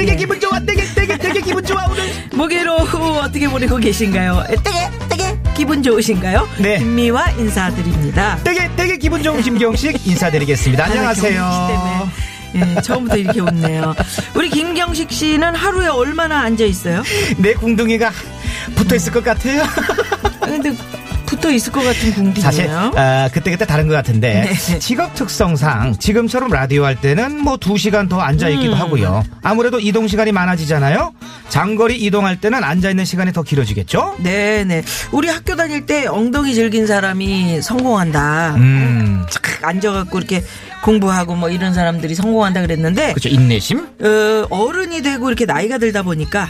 되게 기분 좋아 되게 되게 되게 기분 좋아 오늘 목요일 오후 어떻게 보내고 계신가요? 되게 되게 기분 좋으신가요? 네. 김미화 인사드립니다. 되게 되게 기분 좋은 김경식 인사드리겠습니다 안녕하세요. 예, 처음부터 이렇게 웃네요. 우리 김경식 씨는 하루에 얼마나 앉아 있어요? 내 궁둥이가 붙어 있을 것 같아요 아, 근데 붙어 있을 것 같은 궁디네요. 사실 아, 그때 그때 다른 것 같은데 네. 직업 특성상 지금처럼 라디오 할 때는 뭐 두 시간 더 앉아 있기도 음. 하고요 아무래도 이동 시간이 많아지잖아요 장거리 이동할 때는 앉아 있는 시간이 더 길어지겠죠 네 네. 우리 학교 다닐 때 엉덩이 즐긴 사람이 성공한다. 음착 앉아갖고 이렇게 공부하고 뭐 이런 사람들이 성공한다 그랬는데 그렇죠 인내심 어, 어른이 되고 이렇게 나이가 들다 보니까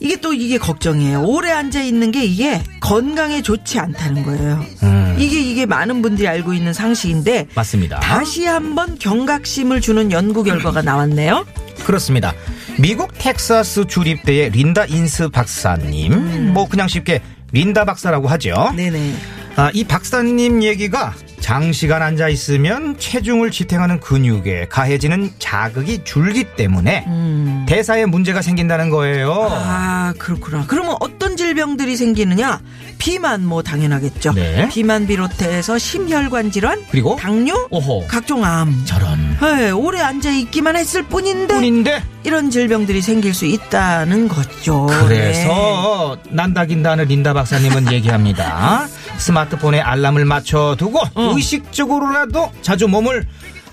이게 또 이게 걱정이에요. 오래 앉아 있는 게 이게 건강에 좋지 않다는 거예요. 음. 이게 이게 많은 분들이 알고 있는 상식인데 맞습니다 다시 한번 경각심을 주는 연구 결과가 나왔네요. 그렇습니다. 미국 텍사스 주립대의 린다 인스 박사님, 뭐 그냥 쉽게 린다 박사라고 하죠. 네네. 아, 이 박사님 얘기가 장시간 앉아 있으면 체중을 지탱하는 근육에 가해지는 자극이 줄기 때문에 대사에 문제가 생긴다는 거예요. 아 그렇구나. 그러면 어떤 질병들이 생기느냐? 비만 뭐 당연하겠죠. 네. 비만 비롯해서 심혈관 질환, 그리고 당뇨, 오호. 각종 암. 저런. 네, 오래 앉아 있기만 했을 뿐인데 뿐인데 이런 질병들이 생길 수 있다는 거죠. 그래서 난다긴다는 린다 박사님은 얘기합니다. 스마트폰에 알람을 맞춰두고 어. 의식적으로라도 자주 몸을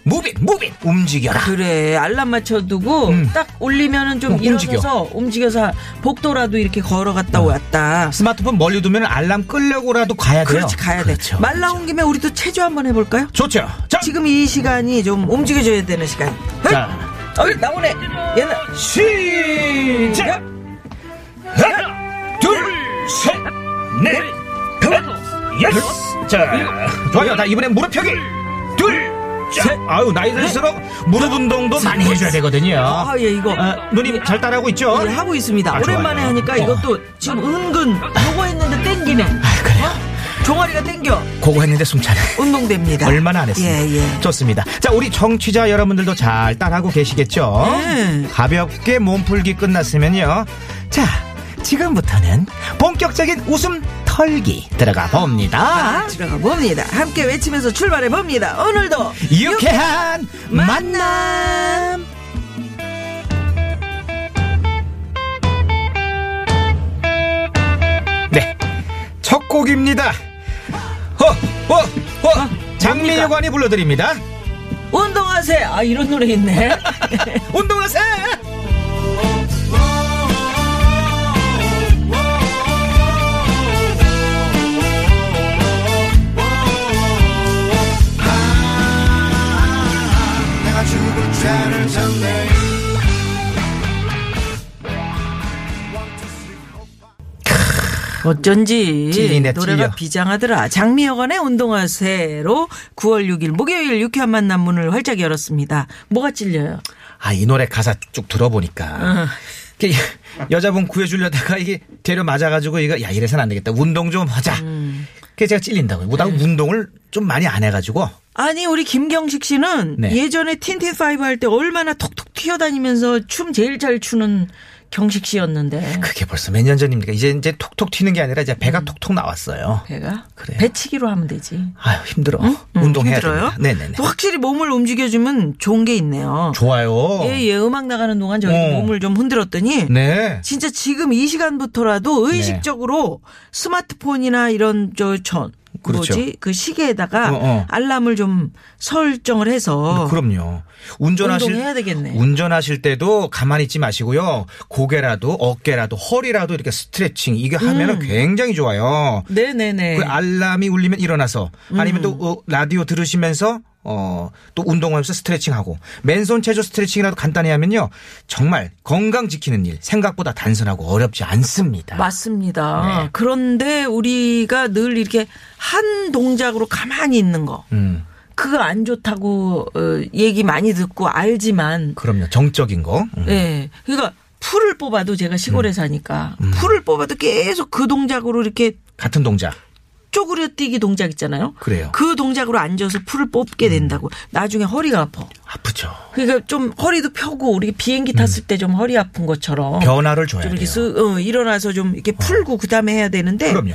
moving moving 움직여라. 네. 그래 알람 맞춰두고 음. 딱 올리면은 좀 어, 움직여. 일어서서 움직여 서 복도라도 이렇게 걸어갔다 왔다. 스마트폰 멀리 두면 알람 끌려고라도 가야 돼요. 그렇지 가야 그렇죠. 돼. 말 나온 김에 우리도 체조 한번 해볼까요? 좋죠. 자, 지금 이 시간이 좀 움직여줘야 되는 시간. 자어 나오네. 옛날 시작. 하나, 둘, 셋, 넷, 여섯. 자, 좋아요. 자 이번엔 무릎 펴기. 둘, 셋. 아유 나이 들수록 무릎 운동도 많이 해줘야 되거든요. 아 예 이거 어, 누님 잘 따라하고 있죠? 예, 하고 있습니다. 아, 오랜만에 좋아요. 하니까 어. 이것도 지금 은근 요거 했는데 땡기네. 아, 그래요. 종아리가 땡겨. 그거 했는데 숨차네. 운동됩니다. 얼마나 안 했습니까? 예 예. 좋습니다. 자, 우리 정취자 여러분들도 잘 따라하고 계시겠죠? 네. 가볍게 몸풀기 끝났으면요. 자, 지금부터는 본격적인 웃음 털기 들어가 봅니다. 아, 들어가 봅니다. 함께 외치면서 출발해 봅니다. 오늘도 유쾌한 만남! 네. 첫 곡입니다. 허, 허, 허. 장미여관이 불러드립니다. 운동하세요. 아 이런 노래 있네. 운동하세요! 어쩐지 찔리네, 노래가 찔려. 비장하더라. 장미여관의 운동하세요로 9월 6일 목요일 유쾌한 만남 문을 활짝 열었습니다. 뭐가 찔려요? 아, 이 노래 가사 쭉 들어보니까. 이게 여자분 구해주려다가 이게 되려 맞아가지고 이거 야 이래서는 안 되겠다 운동 좀 하자. 그래서 제가 찔린다고요. 뭐, 나 운동을 좀 많이 안 해가지고 아니 우리 김경식 씨는 네. 예전에 틴틴 파이브 할 때 얼마나 톡톡 튀어다니면서 춤 제일 잘 추는 경식 씨였는데 그게 벌써 몇 년 전입니까? 이제 이제 톡톡 튀는 게 아니라 이제 배가 톡톡 나왔어요. 배가 그래요. 배치기로 하면 되지. 아유 힘들어. 음, 운동해야 힘들어요? 됩니다. 네네네. 또 확실히 몸을 움직여주면 좋은 게 있네요. 좋아요. 예, 예, 음악 나가는 동안 저희 어. 몸을 좀 흔들었더니 네. 진짜 지금 이 시간부터라도 의식적으로 스마트폰이나 이런 저, 저 그렇죠. 뭐지 그 시계에다가 어, 어. 알람을 좀 설정을 해서 그럼요. 운전하실 운동해야 되겠네. 운전하실 때도 가만히 있지 마시고요. 고개라도 어깨라도 허리라도 이렇게 스트레칭 이게 하면은 굉장히 좋아요. 네네네. 그 알람이 울리면 일어나서 아니면 또 음. 어, 라디오 들으시면서 어, 또 운동하면서 스트레칭하고 맨손 체조 스트레칭이라도 간단히 하면요. 정말 건강 지키는 일 생각보다 단순하고 어렵지 않습니다. 맞습니다. 네. 그런데 우리가 늘 이렇게 한 동작으로 가만히 있는 거. 음, 그거 안 좋다고 어, 얘기 많이 듣고 알지만 그럼요. 정적인 거. 음. 예. 그러니까 풀을 뽑아도 제가 시골에 사니까 풀을 뽑아도 계속 그 동작으로 이렇게 같은 동작. 쪼그려뛰기 동작 있잖아요. 그래요. 음. 그 동작으로 앉아서 풀을 뽑게 된다고. 나중에 허리가 아파. 아프죠. 그러니까 좀 허리도 펴고 우리 비행기 탔을 때 좀 허리 아픈 것처럼 변화를 줘야 좀 돼요. 이렇게 쓱, 어, 일어나서 좀 이렇게 풀고 그다음에 해야 되는데 그럼요.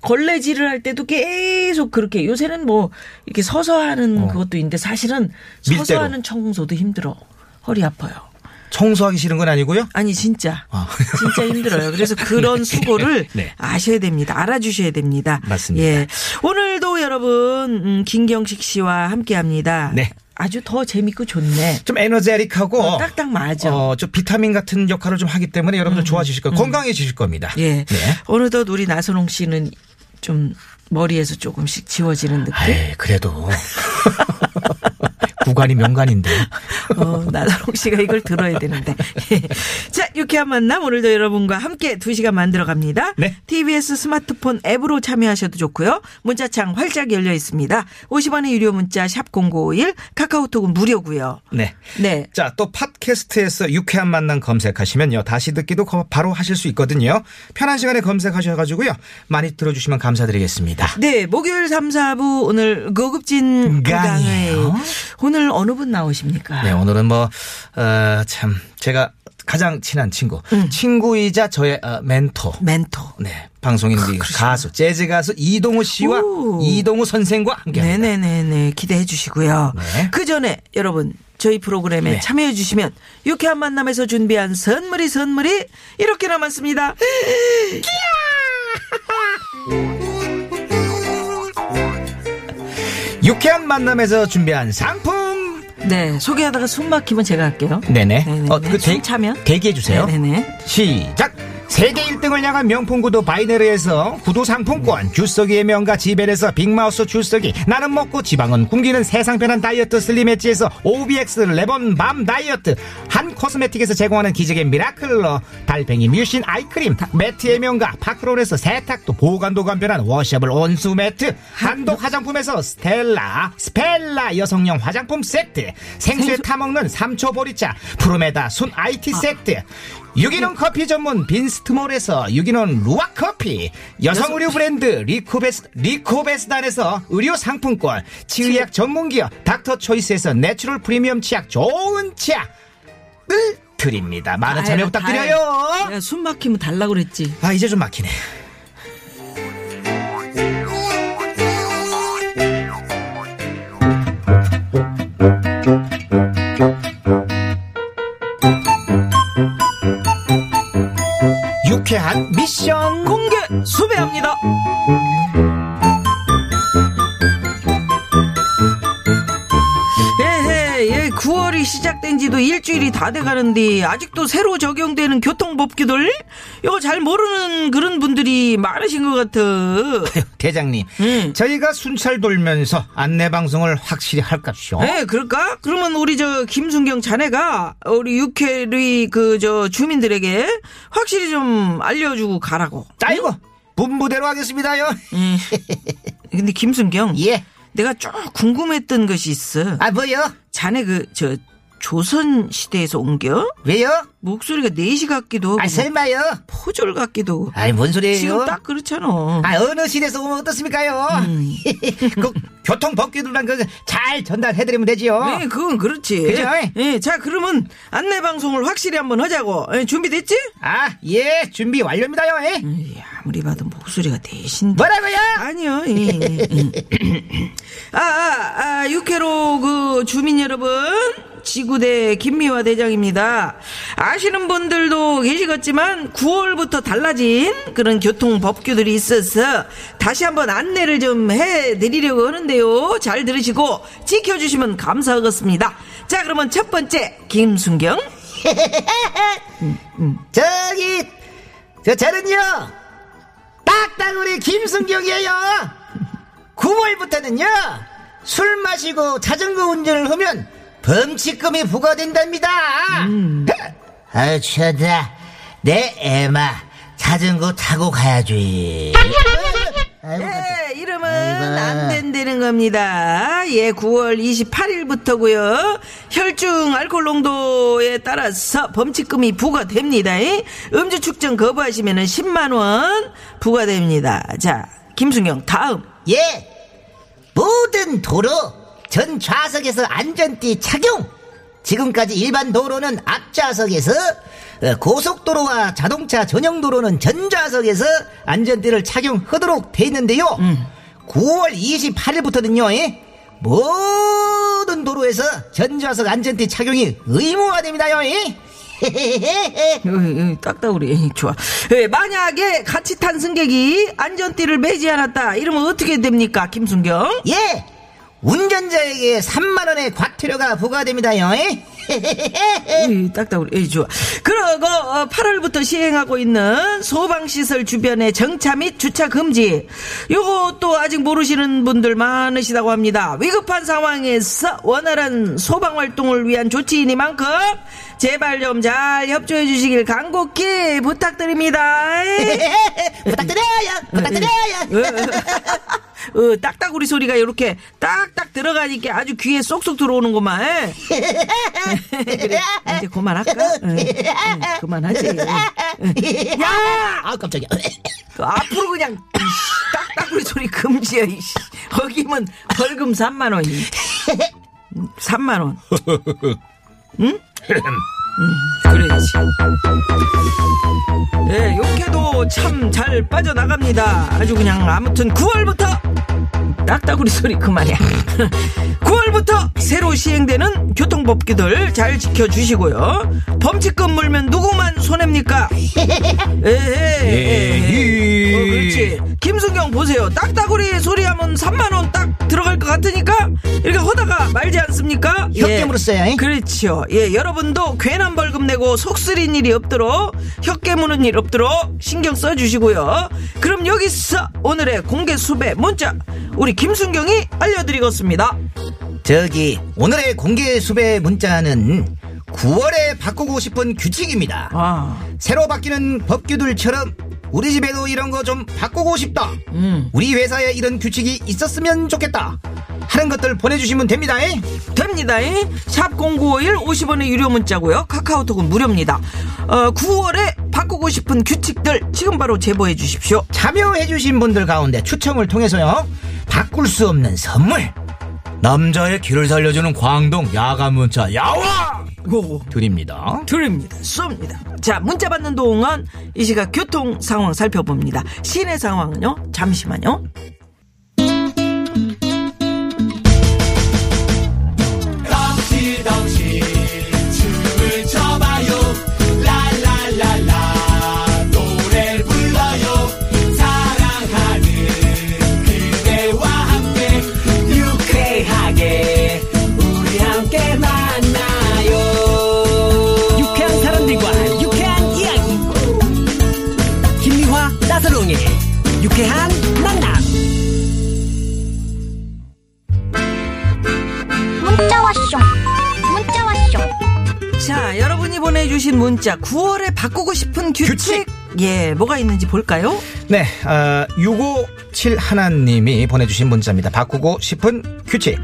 걸레질을 할 때도 계속 그렇게 요새는 뭐 이렇게 서서 하는 어. 그것도 있는데 사실은 서서 밀대로. 하는 청소도 힘들어. 허리 아파요. 청소하기 싫은 건 아니고요. 아니 진짜 아. 진짜 힘들어요. 그래서 그런 수고를 네. 아셔야 됩니다. 알아주셔야 됩니다. 맞습니다. 예. 오늘도 여러분 음, 김경식 씨와 함께합니다. 네. 아주 더 재밌고 좋네. 좀 에너제틱하고 어, 딱딱 맞아. 음, 어, 좀 비타민 같은 역할을 좀 하기 때문에 여러분들 좋아지실 거예요. 건강해지실 겁니다. 예. 네. 어느덧 우리 나선홍 씨는 좀 머리에서 조금씩 지워지는 느낌. 에이, 그래도 구간이 명간인데. 어, 나선홍 씨가 이걸 들어야 되는데. 예. 자, 유쾌한 만남 오늘도 여러분과 함께 두 시간 만들어 갑니다. 네. TBS 스마트폰 앱으로 참여하셔도 좋고요. 문자창 활짝 열려 있습니다. 50원의 유료 문자 샵 #0951 카카오톡은 무료고요. 네. 네. 자, 또 팟캐스트에서 유쾌한 만남 검색하시면요. 다시 듣기도 거- 바로 하실 수 있거든요. 편한 시간에 검색하셔 가지고요. 많이 들어 주시면 감사드리겠습니다. 네, 목요일 3, 4부 오늘 고급진 강이에요. 오늘 어느 분 나오십니까? 네, 오늘은 뭐, 어, 참, 제가 가장 친한 친구. 친구이자 저의 어, 멘토. 멘토. 네. 방송인 우리 가수, 재즈 가수 이동우 씨와 오. 이동우 선생과 함께. 네네네네. 기대해 주시고요. 네. 그 전에 여러분 저희 프로그램에 네. 참여해 주시면 유쾌한 만남에서 준비한 선물이 선물이 이렇게 남았습니다. 유쾌한 만남에서 준비한 상품! 네. 소개하다가 숨 막히면 제가 할게요. 네네. 네네네. 어, 그숨 차면? 대기해 주세요. 네네. 시작! 세계 1등을 향한 명품 구두 바이네르에서 구두 상품권, 주석이의 명가 지벨에서 빅마우스 주석이, 나는 먹고 지방은 굶기는 세상 편한 다이어트 슬림 엣지에서 OBX 레본 밤 다이어트, 한 코스메틱에서 제공하는 기적의 미라클러, 달팽이 뮤신 아이크림, 매트의 명가 파크론에서 세탁도 보관도 간편한 washable 온수 매트, 한독 화장품에서 스텔라, 스펠라 여성용 화장품 세트, 생수에 타먹는 삼초 보리차, 프로메다 순 IT 세트, 유기농 커피 전문 빈스트몰에서 유기농 루아 커피, 여성 의류 브랜드 리코베스 리코베스단에서 의류 상품권, 치의학 전문 기업 닥터 초이스에서 natural 프리미엄 치약 좋은 치약을 드립니다. 많은 참여 아유, 부탁드려요. 숨 막히면 달라고 그랬지. 아 이제 좀 막히네. 유쾌한 미션 공개 수배합니다. 지도 일주일이 다 돼가는데 아직도 새로 적용되는 교통법규들 이거 잘 모르는 그런 분들이 많으신 것 같아. 대장님 음. 저희가 순찰 돌면서 안내 방송을 확실히 할깝쇼. 예, 그럴까? 그러면 우리 저 김순경 자네가 우리 육회의 그 저 주민들에게 확실히 좀 알려주고 가라고. 아이고 분부대로 하겠습니다요. 음. 근데 김순경, 예. 내가 쭉 궁금했던 것이 있어. 아 뭐요? 자네 그 저 조선 시대에서 온겨? 왜요? 목소리가 내시 같기도 하고 아 설마요? 포졸 같기도 하고 아이 뭔 소리예요? 지금 딱 그렇잖아. 아 어느 시대에서 오면 어떻습니까요? 그 교통 법규들만 그잘 전달해드리면 되지요. 네, 그건 그렇지. 그죠? 예, 자 그러면 안내 방송을 확실히 한번 하자고. 예, 준비됐지? 아 예 준비 완료입니다요. 예. 에이, 아무리 봐도 목소리가 대신. 뭐라고요? 아니요. 예, 예. 아, 아, 아, 육회로 그 주민 여러분 지구대 김미화 대장입니다. 아시는 분들도 계시겠지만 9월부터 달라진 그런 교통 법규들이 있어서 다시 한번 안내를 좀 해드리려고 하는데요. 잘 들으시고 지켜주시면 감사하겠습니다. 자, 그러면 첫 번째 김순경. 저기 저 저는요 딱딱 우리 김순경이에요 9월부터는요 술 마시고 자전거 운전을 하면 범칙금이 부과된답니다 아유 취하다 내 애마 자전거 타고 가야지 아이고, 예, 이름은 아이고. 안 된다는 겁니다. 예, 9월 28일부터고요. 혈중 알코올 농도에 따라서 범칙금이 부과됩니다. 예? 음주 측정 거부하시면 10만 원 부과됩니다. 자, 김순경 다음. 예 모든 도로 전 좌석에서 안전띠 착용 지금까지 일반 도로는 앞좌석에서 어, 고속도로와 자동차 전용 도로는 전좌석에서 안전띠를 착용하도록 돼 있는데요 9월 28일부터는요 예, 모든 도로에서 전좌석 안전띠 착용이 의무화 됩니다요 예. 으이, 딱따구리 좋아. 예, 만약에 같이 탄 승객이 안전띠를 매지 않았다. 이러면 어떻게 됩니까, 김순경? 예 운전자에게 3만 원의 과태료가 부과됩니다요 예. 이 딱딱으로 이 좋아. 그리고 어, 8월부터 시행하고 있는 소방시설 주변의 정차 및 주차 금지. 요것도 아직 모르시는 분들 많으시다고 합니다. 위급한 상황에서 원활한 소방 활동을 위한 조치이니만큼 제발 좀 잘 협조해 주시길 간곡히 부탁드립니다. 부탁드려요 부탁드려요 어, 딱딱우리 소리가 이렇게 딱딱 들어가니까 아주 귀에 쏙쏙 들어오는구만. 그래, 이제 그만할까? 응, 응, 그만하지. 야! 아 깜짝이야 그 앞으로 그냥 딱딱우리 소리 금지야. 이씨. 거기면 벌금 3만 원이. 3만 원. 응? 응, 그렇지. 예, 욕해도 참 잘 빠져나갑니다. 아주 그냥 아무튼 9월부터 딱따구리 소리 그만이야. 9월부터 새로 시행되는 교통법규들 잘 지켜주시고요. 범칙금 물면 누구만 손해입니까? 에헤. 어, 그렇지. 김순경 보세요. 딱따구리 소리 하면 3만원 딱 들어갈 것 같으니까 이렇게 하다가 말지 않습니까? 혁개물었어요, 잉? 그렇죠. 예, 여러분도 괜한 벌금 내고 속 쓰린 일이 없도록 혁개 무는 일 없도록 신경 써주시고요. 그럼 여기서 오늘의 공개 수배 문자 우리 김순경이 알려드리겠습니다. 저기 오늘의 공개 수배 문자는 9월에 바꾸고 싶은 규칙입니다. 아, 새로 바뀌는 법규들처럼 우리 집에도 이런 거 좀 바꾸고 싶다. 음. 우리 회사에 이런 규칙이 있었으면 좋겠다. 하는 것들 보내주시면 됩니다. 에? 됩니다. 샵0951 50원의 유료 문자고요. 카카오톡은 무료입니다. 어, 9월에 바꾸고 싶은 규칙들 지금 바로 제보해 주십시오. 참여해주신 분들 가운데 추첨을 통해서요. 바꿀 수 없는 선물. 남자의 길을 살려주는 광동 야간 문자 야와 오. 드립니다. 드립니다. 쏩니다. 자, 문자 받는 동안 이 시각 교통 상황 살펴봅니다. 시내 상황은요? 잠시만요. 문자 9월에 바꾸고 싶은 규칙. 규칙. 예, 뭐가 있는지 볼까요? 네, 어, 657 하나님이 보내주신 문자입니다. 바꾸고 싶은 규칙.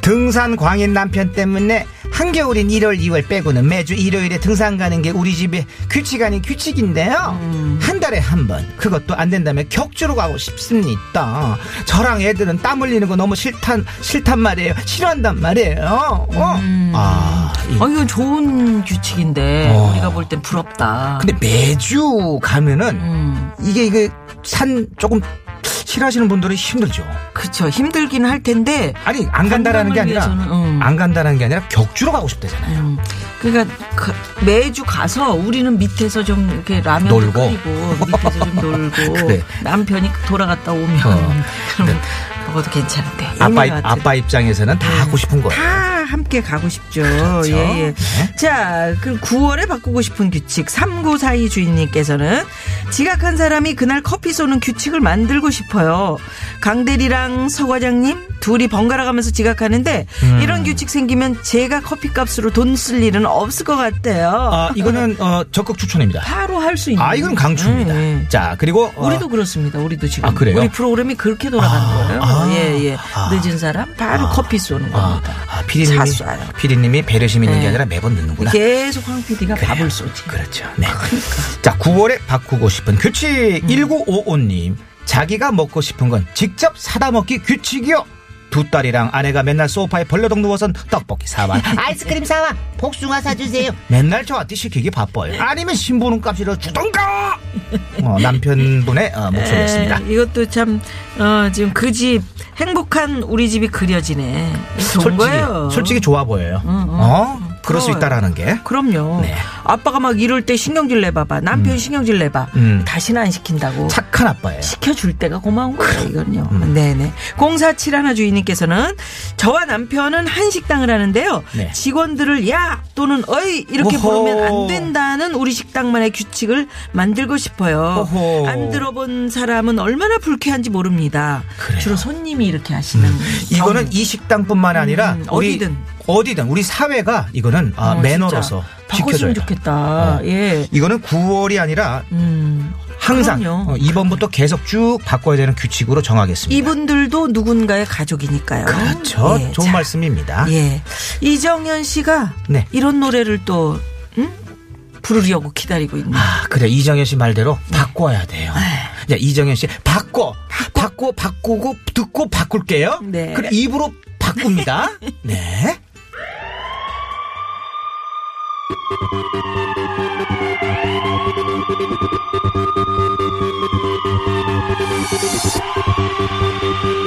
등산 광인 남편 때문에 한겨울인 1월, 2월 빼고는 매주 일요일에 등산 가는 게 우리 집의 규칙 아닌 규칙인데요. 한 달에 한 번. 그것도 안 된다면 격주로 가고 싶습니다. 저랑 애들은 땀 흘리는 거 너무 싫단, 싫단 말이에요. 싫어한단 말이에요. 어? 아, 이- 어, 이건 좋은 규칙인데, 어. 우리가 볼 땐 부럽다. 근데 매주 가면은 음. 이게 이게 산 조금 싫어하시는 분들은 힘들죠. 그쵸. 힘들긴 할 텐데. 아니 안 간다라는 게 아니라 음. 안 간다라는 게 아니라 격주로 가고 싶대잖아요. 음, 그러니까 그 매주 가서 우리는 밑에서 좀 이렇게 라면 놀고. 끓이고 밑에서 좀 놀고 그래. 남편이 돌아갔다 오면 어. 그러면 먹어도 괜찮은데 아빠 아빠 입장에서는 다 하고 싶은 거예요. 다 함께 가고 싶죠. 그렇죠. 예, 예. 네. 자, 그럼 9월에 바꾸고 싶은 규칙 3942 주인님께서는 지각한 사람이 그날 커피 쏘는 규칙을 만들고 싶어요. 강대리랑 서 과장님 둘이 번갈아 가면서 지각하는데 음. 이런 규칙 생기면 제가 커피 값으로 돈 쓸 일은 없을 것 같아요. 아 이거는 어, 적극 추천입니다. 바로 할 수 있는. 아 이건 강추입니다. 예, 예. 자 그리고 어, 우리도 그렇습니다. 우리도 지금 아, 그래요? 우리 프로그램이 그렇게 돌아가는 아, 거예요. 아, 예, 예. 아. 늦은 사람 바로 커피 쏘는 아, 겁니다. 아, 피디님 이차 쏴요. 피디님이 배려심 있는 게 네. 아니라 매번 늦는구나. 계속 황 PD가 그래요. 밥을 쏘지. 그렇죠. 네. 자, 9월에 바꾸고 싶은 규칙 음. 1955님. 자기가 먹고 싶은 건 직접 사다 먹기 규칙이요. 두 딸이랑 아내가 맨날 소파에 벌려덩 누워선 떡볶이 사와 아이스크림 사와 복숭아 사주세요 맨날 저한테 시키기 바빠요 아니면 신부는 값이라 주던가 어, 남편분의 어, 목소리였습니다 에, 이것도 참, 어, 지금 그 집, 행복한 우리 집이 그려지네. 좋은 솔직히, 거예요. 솔직히 좋아 보여요 응, 응. 어? 그럴 수. 있다라는 게 그럼요. 네. 아빠가 막 이럴 때 신경질 내봐봐. 남편 신경질 내봐. 음. 다시는 안 시킨다고. 착한 아빠예요 시켜줄 때가 고마운 거예요, 이건요. 음. 네네. 0471 주인님께서는 저와 남편은 한식당을 하는데요. 네. 직원들을 야 또는 어이 이렇게 오호. 부르면 안 된다는 우리 식당만의 규칙을 만들고 싶어요. 오호. 안 들어본 사람은 얼마나 불쾌한지 모릅니다. 그래요. 주로 손님이 이렇게 하시는. 이거는 경우. 이 식당뿐만 아니라 음, 우리 어디든. 어디든 우리 사회가 이거는 아, 어, 매너로서 지켜줘야. 좋겠다. 예. 이거는 9월이 아니라 음. 항상 그럼요. 어, 이번부터 계속 쭉 바꿔야 되는 규칙으로 정하겠습니다. 이분들도 누군가의 가족이니까요. 그렇죠. 예, 좋은 자, 말씀입니다. 예. 이정현 씨가 네. 이런 노래를 또 응? 부르려고 기다리고 있네. 아, 그래. 이정현 씨 말대로 바꿔야 돼요. 자, 이정현 씨, 바꿔. 바꿔, 바꾸고, 듣고 바꿀게요. 네. 그럼 입으로 바꿉니다. 네. Thank you.